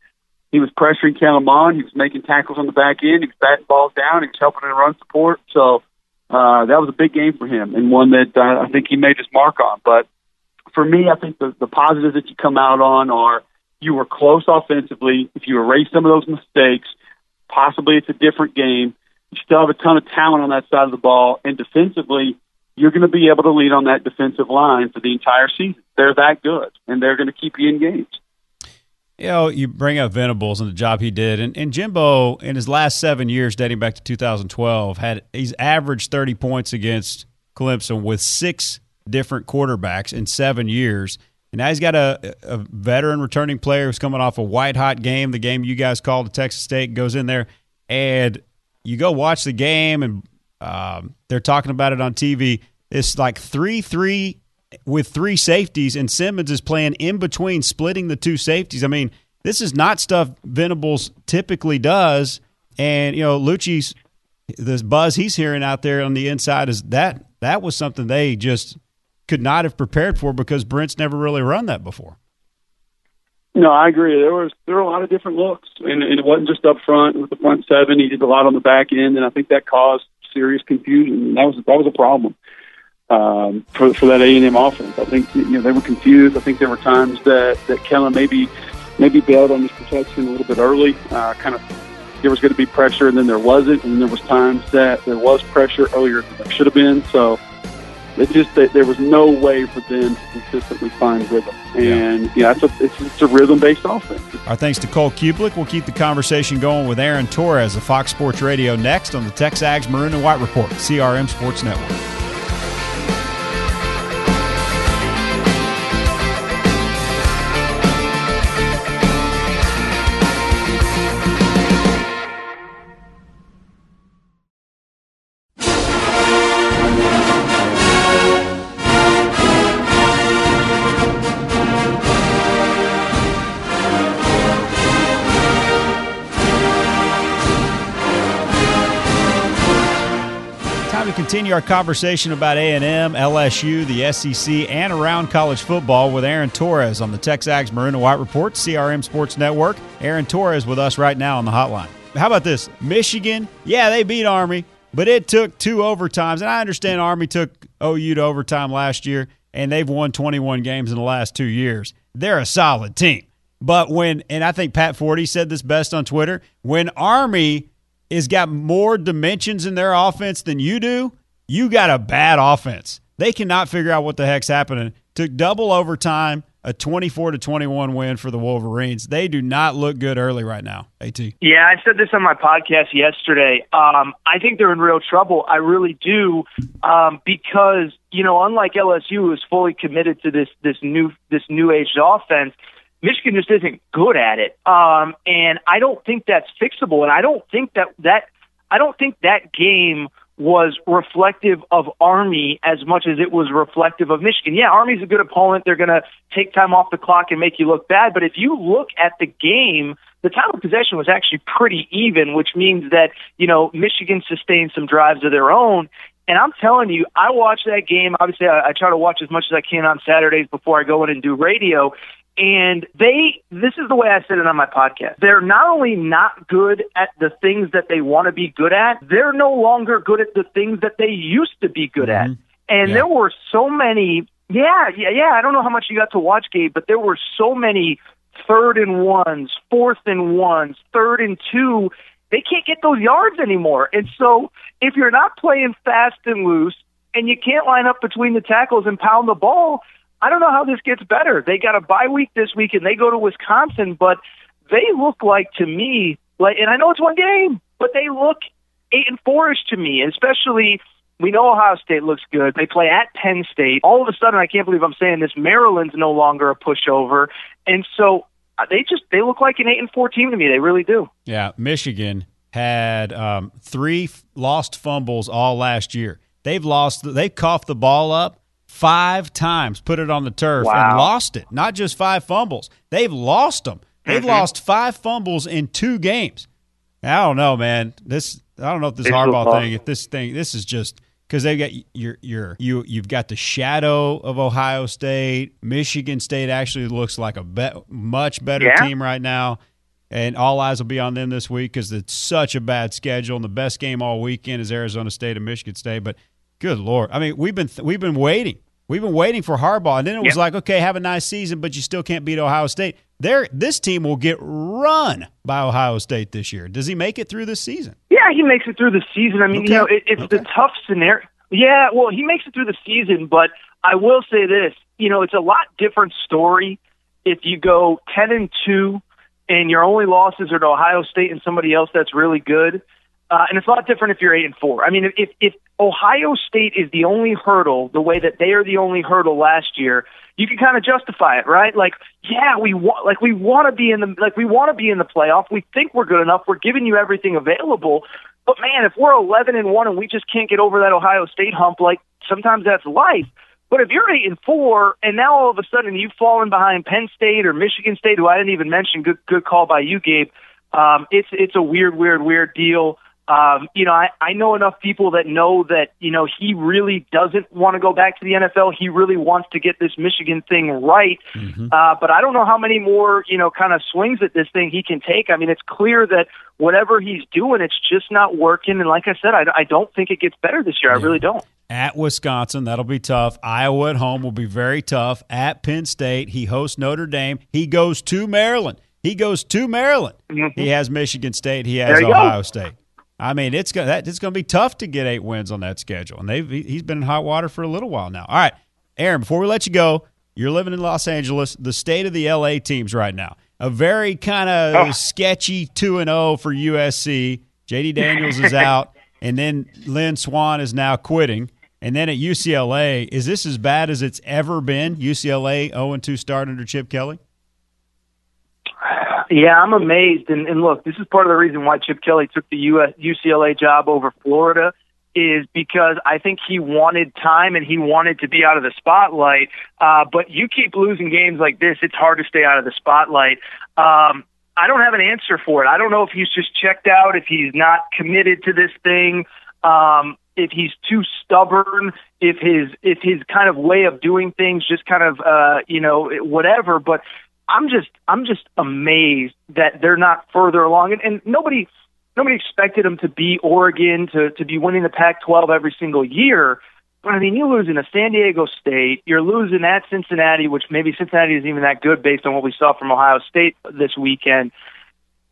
he was pressuring Kellen Mond. He was making tackles on the back end. He was batting balls down. He was helping in run support. So uh, that was a big game for him and one that uh, I think he made his mark on. But for me, I think the, the positives that you come out on are you were close offensively. If you erase some of those mistakes, possibly it's a different game. You still have a ton of talent on that side of the ball, and defensively, you're going to be able to lean on that defensive line for the entire season. They're that good, and they're going to keep you in games. You know, you bring up Venables and the job he did, and, and Jimbo in his last seven years, dating back to 2012, had he's averaged 30 points against Clemson with six different quarterbacks in seven years. And now he's got a, a veteran returning player who's coming off a white hot game, the game you guys called at Texas State, goes in there, and you go watch the game, and um, they're talking about it on TV. It's like 3 3 with three safeties, and Simmons is playing in between, splitting the two safeties. I mean, this is not stuff Venables typically does. And, you know, Liucci's, the buzz he's hearing out there on the inside is that that was something they just could not have prepared for because Brent's never really run that before. No, I agree. There was there were a lot of different looks, and, and it wasn't just up front with the front seven. He did a lot on the back end, and I think that caused serious confusion. And that was that was a problem um, for for that A and M offense. I think you know they were confused. I think there were times that that Kellen maybe maybe bailed on his protection a little bit early. Uh, kind of there was going to be pressure, and then there wasn't, and there was times that there was pressure earlier than there should have been. So it just that there was no way for them to consistently find rhythm. And yeah, it's a it's, it's a rhythm based offense. Our thanks to Cole Cubelic. We'll keep the conversation going with Aaron Torres of Fox Sports Radio next on the Texags Maroon and White Report, CRM Sports Network. Continue our conversation about A&M, LSU, the SEC, and around college football with Aaron Torres on the Texags Maroon and White Report, CRM Sports Network. Aaron Torres with us right now on the hotline. How about this? Michigan, yeah, they beat Army, but it took two overtimes. And I understand Army took OU to overtime last year, and they've won 21 games in the last two years. They're a solid team. But when, and I think Pat Forde said this best on Twitter, when Army is got more dimensions in their offense than you do, you got a bad offense. They cannot figure out what the heck's happening. Took double overtime, a 24 to 21 win for the Wolverines. They do not look good early right now. AT. Yeah, I said this on my podcast yesterday. Um, I think they're in real trouble. I really do, um, because you know, unlike LSU, who is fully committed to this this new this new age offense. Michigan just isn't good at it, um, and I don't think that's fixable. And I don't think that that I don't think that game was reflective of Army as much as it was reflective of Michigan. Yeah, Army's a good opponent. They're going to take time off the clock and make you look bad. But if you look at the game, the time of possession was actually pretty even, which means that, you know, Michigan sustained some drives of their own. And I'm telling you, I watch that game. Obviously, I, I try to watch as much as I can on Saturdays before I go in and do radio. And they, this is the way I said it on my podcast. They're not only not good at the things that they want to be good at, they're no longer good at the things that they used to be good mm-hmm. at. And yeah. there were so many, yeah, yeah, yeah. I don't know how much you got to watch, Gabe, but there were so many third and ones, fourth and ones, third and two. They can't get those yards anymore. And so if you're not playing fast and loose and you can't line up between the tackles and pound the ball, I don't know how this gets better. They got a bye week this week and they go to Wisconsin, but they look like to me like, and I know it's one game, but they look eight and fourish to me, especially. We know Ohio State looks good. They play at Penn State. All of a sudden, I can't believe I'm saying this. Maryland's no longer a pushover, and so uh, they just they look like an eight and four team to me. They really do. Yeah, Michigan had um, three f- lost fumbles all last year. They've lost. They've coughed the ball up five times, put it on the turf, Wow. and lost it. Not just five fumbles. They've lost them. They've Mhm. lost five fumbles in two games. I don't know, man. This I don't know if this It's Harbaugh thing. If this thing, this is just because they've got your your you you've got the shadow of Ohio State. Michigan State actually looks like a be, much better Yeah. team right now, and all eyes will be on them this week because it's such a bad schedule. And the best game all weekend is Arizona State and Michigan State. But good lord, I mean we've been we've been waiting. We've been waiting for Harbaugh, and then it was Yeah. like, okay, have a nice season, but you still can't beat Ohio State. There, this team will get run by Ohio State this year. Does he make it through this season? Yeah, he makes it through the season. I mean, Okay. you know, it, it's the tough scenario. Yeah, well, he makes it through the season, but I will say this: you know, it's a lot different story if you go ten and two, and your only losses are to Ohio State and somebody else that's really good. Uh, and it's a lot different if you're eight and four. I mean, if if Ohio State is the only hurdle, the way that they are the only hurdle last year, you can kind of justify it, right? Like, yeah, we want, like we want to be in the, like we want to be in the playoff. We think we're good enough. We're giving you everything available. But man, if we're 11 and one and we just can't get over that Ohio State hump, like sometimes that's life. But if you're eight and four, and now all of a sudden you've fallen behind Penn State or Michigan State, who I didn't even mention, good good call by you, Gabe. Um, it's it's a weird, weird, weird deal. Um, you know, I, I know enough people that know that, you know, he really doesn't want to go back to the NFL. He really wants to get this Michigan thing right. Uh, but I don't know how many more, you know, kind of swings at this thing he can take. I mean, it's clear that whatever he's doing, it's just not working. And like I said, I, I don't think it gets better this year. I really don't. At Wisconsin, that'll be tough. Iowa at home will be very tough. At Penn State, he hosts Notre Dame. He goes to Maryland. He goes to Maryland. He has Michigan State. He has you go. Ohio State. I mean, it's going that it's going to be tough to get eight wins on that schedule, and they've he- he's been in hot water for a little while now. All right, Aaron, before we let you go, you're living in Los Angeles. The state of the LA teams right now, a very kind of Oh. sketchy two and zero for USC. JT Daniels is out, and then Lynn Swann is now quitting. And then at UCLA, is this as bad as it's ever been? UCLA 0 2 start under Chip Kelly? Yeah, I'm amazed. And, and look, this is part of the reason why Chip Kelly took the US, UCLA job over Florida is because I think he wanted time and he wanted to be out of the spotlight. Uh, but you keep losing games like this, it's hard to stay out of the spotlight. Um, I don't have an answer for it. I don't know if he's just checked out, if he's not committed to this thing, um, if he's too stubborn, if his if his kind of way of doing things just kind of uh, you know whatever. But I'm just I'm just amazed that they're not further along, and, and nobody nobody expected them to be Oregon to to be winning the Pac-12 every single year. But I mean, you're losing to San Diego State. You're losing at Cincinnati, which maybe Cincinnati isn't even that good based on what we saw from Ohio State this weekend.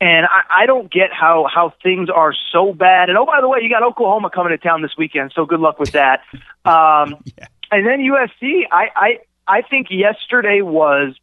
And I, I don't get how how things are so bad. And oh, by the way, you got Oklahoma coming to town this weekend, so good luck with that. Um, And then USC, I, I I think yesterday was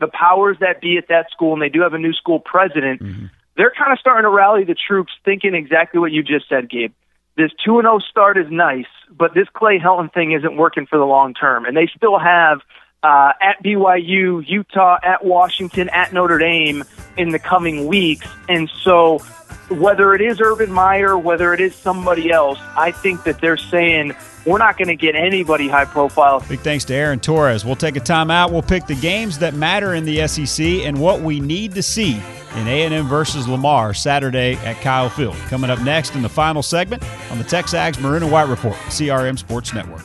the powers that be at that school, and they do have a new school president. Mm-hmm. They're kind of starting to rally the troops, thinking exactly what you just said, Gabe. This two and zero start is nice, but this Clay Helton thing isn't working for the long term, and they still have uh, at BYU, Utah, at Washington, at Notre Dame in the coming weeks, and so whether it is Urban Meyer, whether it is somebody else, I think that they're saying we're not going to get anybody high profile. Big thanks to Aaron Torres. We'll take a timeout. We'll pick the games that matter in the SEC and what we need to see in A&M versus Lamar Saturday at Kyle Field. Coming up next in the final segment on the Texags Maroon and White Report, CRM Sports Network.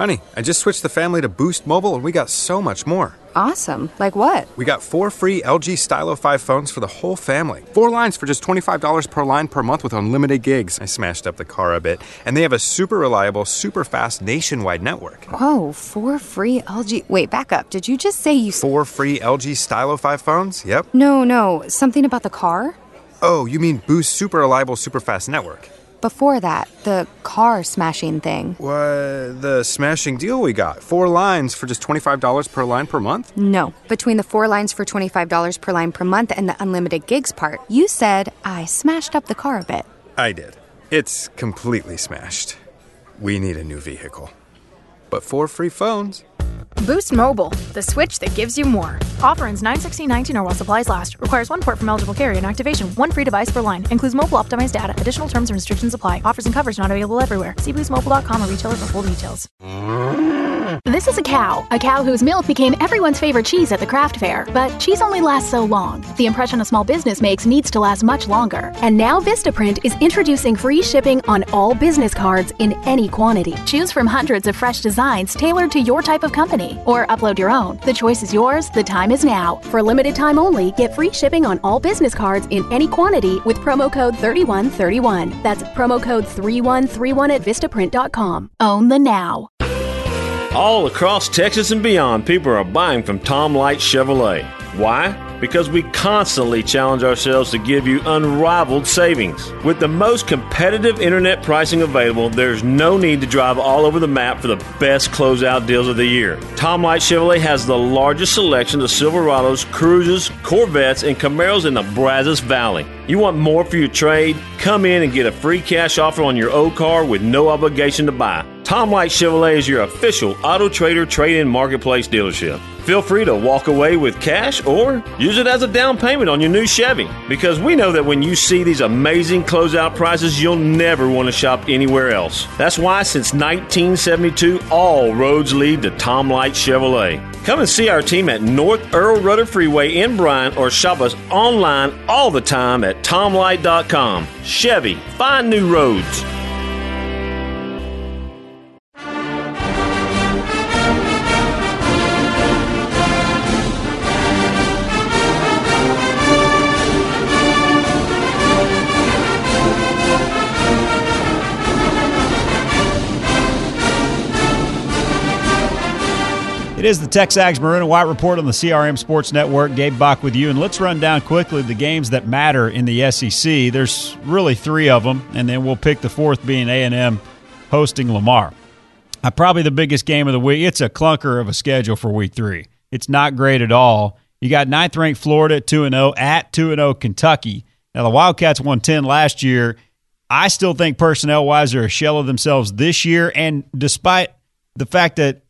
Honey, I just switched the family to Boost Mobile and we got so much more. Awesome. Like what? We got four free LG Stylo 5 phones for the whole family. Four lines for just $25 per line per month with unlimited gigs. I smashed up the car a bit. And they have a super reliable, super fast nationwide network. Whoa, four free LG. Wait, back up. Did you just say you. Four free LG Stylo 5 phones? Yep. No, no. Something about the car? Oh, you mean Boost Super Reliable, Super Fast Network? Before that, the car smashing thing. What? The smashing deal we got. Four lines for just $25 per line per month? No. Between the four lines for $25 per line per month and the unlimited gigs part, you said I smashed up the car a bit. I did. It's completely smashed. We need a new vehicle. But four free phones. Boost Mobile, the switch that gives you more. Offer ends 91619 or while supplies last. Requires one port from eligible carrier and activation. One free device per line. Includes mobile optimized data. Additional terms and restrictions apply. Offers and coverage not available everywhere. See boostmobile.com or retailer for full details. This is a cow. A cow whose milk became everyone's favorite cheese at the craft fair. But cheese only lasts so long. The impression a small business makes needs to last much longer. And now Vistaprint is introducing free shipping on all business cards in any quantity. Choose from hundreds of fresh designs tailored to your type of company. Or upload your own. The choice is yours. The time is now. For limited time only, get free shipping on all business cards in any quantity with promo code 3131. That's promo code 3131 at Vistaprint.com. Own the now. All across Texas and beyond, people are buying from Tom Light Chevrolet. Why? Because we constantly challenge ourselves to give you unrivaled savings. With the most competitive internet pricing available, there's no need to drive all over the map for the best closeout deals of the year. Tom Light Chevrolet has the largest selection of Silverados, Cruzes, Corvettes, and Camaros in the Brazos Valley. You want more for your trade? Come in and get a free cash offer on your old car with no obligation to buy. Tom Light Chevrolet is your official Auto Trader trade in marketplace dealership. Feel free to walk away with cash or use it as a down payment on your new Chevy because we know that when you see these amazing closeout prices, you'll never want to shop anywhere else. That's why since 1972, all roads lead to Tom Light Chevrolet. Come and see our team at North Earl Rudder Freeway in Bryan or shop us online all the time at tomlight.com. Chevy, find new roads. It is the Texags Maroon and White Report on the CRM Sports Network. Gabe Bock with you, and let's run down quickly the games that matter in the SEC. There's really three of them, and then we'll pick the fourth being A&M hosting Lamar. Uh, probably the biggest game of the week. It's a clunker of a schedule for Week Three. It's not great at all. You got ninth ranked Florida at two and zero at two and zero Kentucky. Now the Wildcats won ten last year. I still think personnel wise they're a shell of themselves this year, and despite the fact that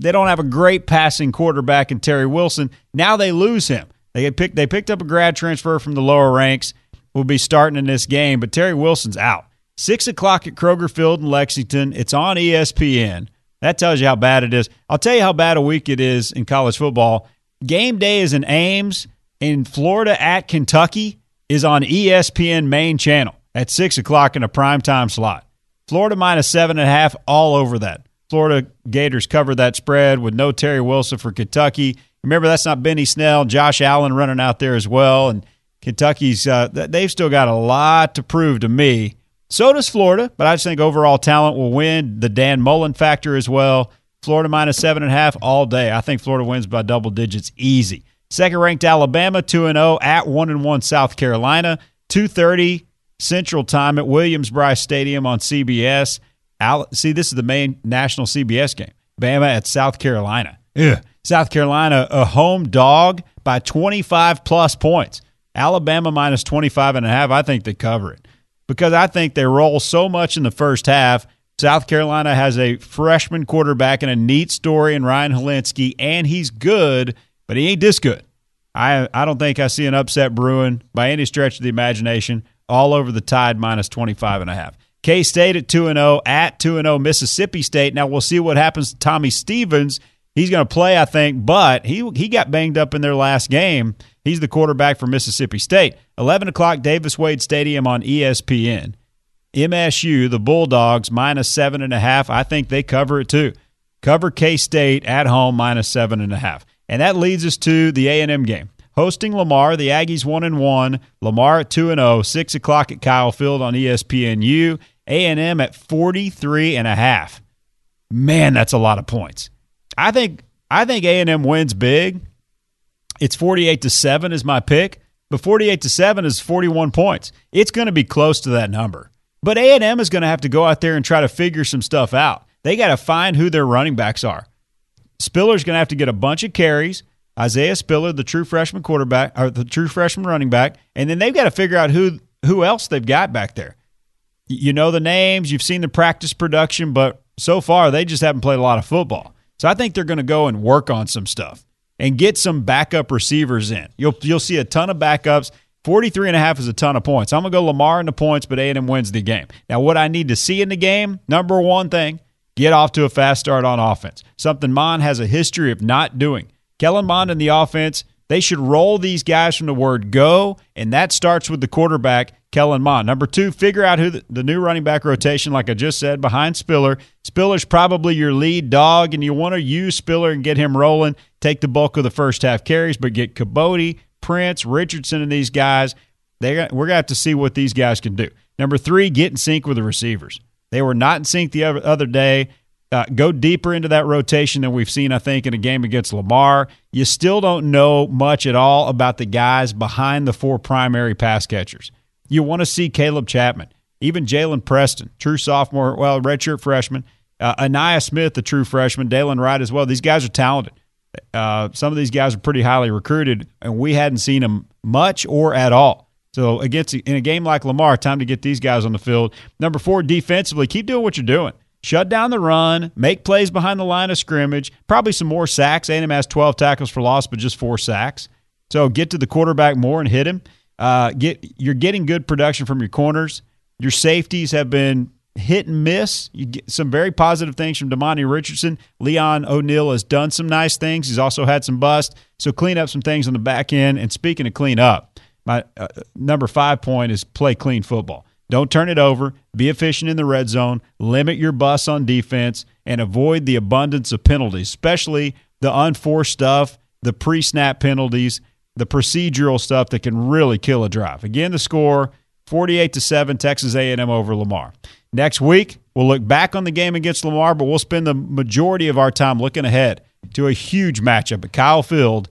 they don't have a great passing quarterback in Terry Wilson. Now they lose him. They picked they picked up a grad transfer from the lower ranks. Will be starting in this game, but Terry Wilson's out. Six o'clock at Kroger Field in Lexington. It's on ESPN. That tells you how bad it is. I'll tell you how bad a week it is in college football. Game day is in Ames in Florida at Kentucky is on ESPN main channel at six o'clock in a primetime slot. Florida minus seven and a half all over that. Florida Gators cover that spread with no Terry Wilson for Kentucky. Remember, that's not Benny Snell, Josh Allen running out there as well. And Kentucky's, uh, they've still got a lot to prove to me. So does Florida, but I just think overall talent will win. The Dan Mullen factor as well. Florida minus seven and a half all day. I think Florida wins by double digits easy. Second ranked Alabama, 2 and 0 at 1 and 1 South Carolina, 2:30 Central Time at Williams-Brice Stadium on CBS. See, this is the main national CBS game. Bama at South Carolina. Ugh. South Carolina, a home dog by 25 plus points. Alabama minus 25 and a half. I think they cover it because I think they roll so much in the first half. South Carolina has a freshman quarterback and a neat story in Ryan Hilinski, and he's good, but he ain't this good. I, I don't think I see an upset brewing by any stretch of the imagination all over the tide minus 25 and a half. K State at 2 0 at 2 0 Mississippi State. Now we'll see what happens to Tommy Stevens. He's going to play, I think, but he he got banged up in their last game. He's the quarterback for Mississippi State. 11 o'clock, Davis Wade Stadium on ESPN. MSU, the Bulldogs, minus seven and a half. I think they cover it too. Cover K State at home, minus seven and a half. And that leads us to the A&M game. Hosting Lamar, the Aggies 1 and 1, Lamar at 2 and 0, 6 o'clock at Kyle Field on ESPNU, A&M at 43 and a half. Man, that's a lot of points. I think I think A&M wins big. It's 48 to 7 is my pick, but 48 to 7 is 41 points. It's going to be close to that number. But A&M is going to have to go out there and try to figure some stuff out. They got to find who their running backs are. Spiller's going to have to get a bunch of carries. Isaiah Spiller, the true freshman quarterback, or the true freshman running back, and then they've got to figure out who who else they've got back there. You know the names, you've seen the practice production, but so far they just haven't played a lot of football. So I think they're going to go and work on some stuff and get some backup receivers in. You'll you'll see a ton of backups. 43 and a half is a ton of points. I'm going to go Lamar in the points, but A&M wins the game. Now, what I need to see in the game, number one thing, get off to a fast start on offense. Something Mond has a history of not doing. Kellen Mond and the offense, they should roll these guys from the word go, and that starts with the quarterback, Kellen Mond. Number two, figure out who the, the, new running back rotation, like I just said, behind Spiller. Spiller's probably your lead dog, and you want to use Spiller and get him rolling. Take the bulk of the first half carries, but get Kibodi, Prince, Richardson, and these guys. They we're going to have to see what these guys can do. Number three, get in sync with the receivers. They were not in sync the other day. Uh, go deeper into that rotation than we've seen, I think, in a game against Lamar. You still don't know much at all about the guys behind the four primary pass catchers. You want to see Caleb Chapman, even Jalen Preston, true sophomore, well, redshirt freshman, uh, Ainias Smith, the true freshman, Dylan Wright as well. These guys are talented. Uh, some of these guys are pretty highly recruited, and we hadn't seen them much or at all. So against in a game like Lamar, time to get these guys on the field. Number four, defensively, keep doing what you're doing. Shut down the run, make plays behind the line of scrimmage. Probably some more sacks. A&M has 12 tackles for loss, but just four sacks. So get to the quarterback more and hit him. Uh, get you're getting good production from your corners. Your safeties have been hit and miss. You get some very positive things from Demani Richardson. Leon O'Neal has done some nice things. He's also had some bust. So clean up some things on the back end. And speaking of clean up, my uh, number five point is play clean football. Don't turn it over. Be efficient in the red zone. Limit your bus on defense and avoid the abundance of penalties, especially the unforced stuff, the pre snap penalties, the procedural stuff that can really kill a drive. Again, the score 48 to 7 Texas A&M over Lamar. Next week, we'll look back on the game against Lamar, but we'll spend the majority of our time looking ahead to a huge matchup at Kyle Field.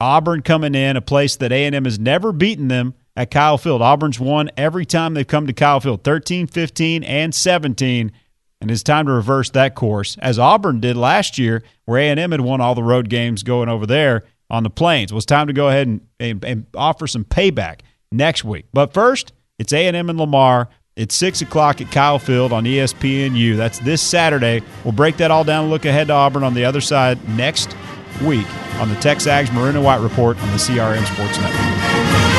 Auburn coming in, a place that A&M has never beaten them at Kyle Field. Auburn's won every time they've come to Kyle Field 13, 15, and 17. And it's time to reverse that course, as Auburn did last year, where A&M had won all the road games going over there on the plains. Well, it's time to go ahead and, and, and offer some payback next week. But first, it's A&M and Lamar. It's 6 o'clock at Kyle Field on ESPNU. That's this Saturday. We'll break that all down, and look ahead to Auburn on the other side next week on the Texags Maroon and White Report on the CRM Sports Network.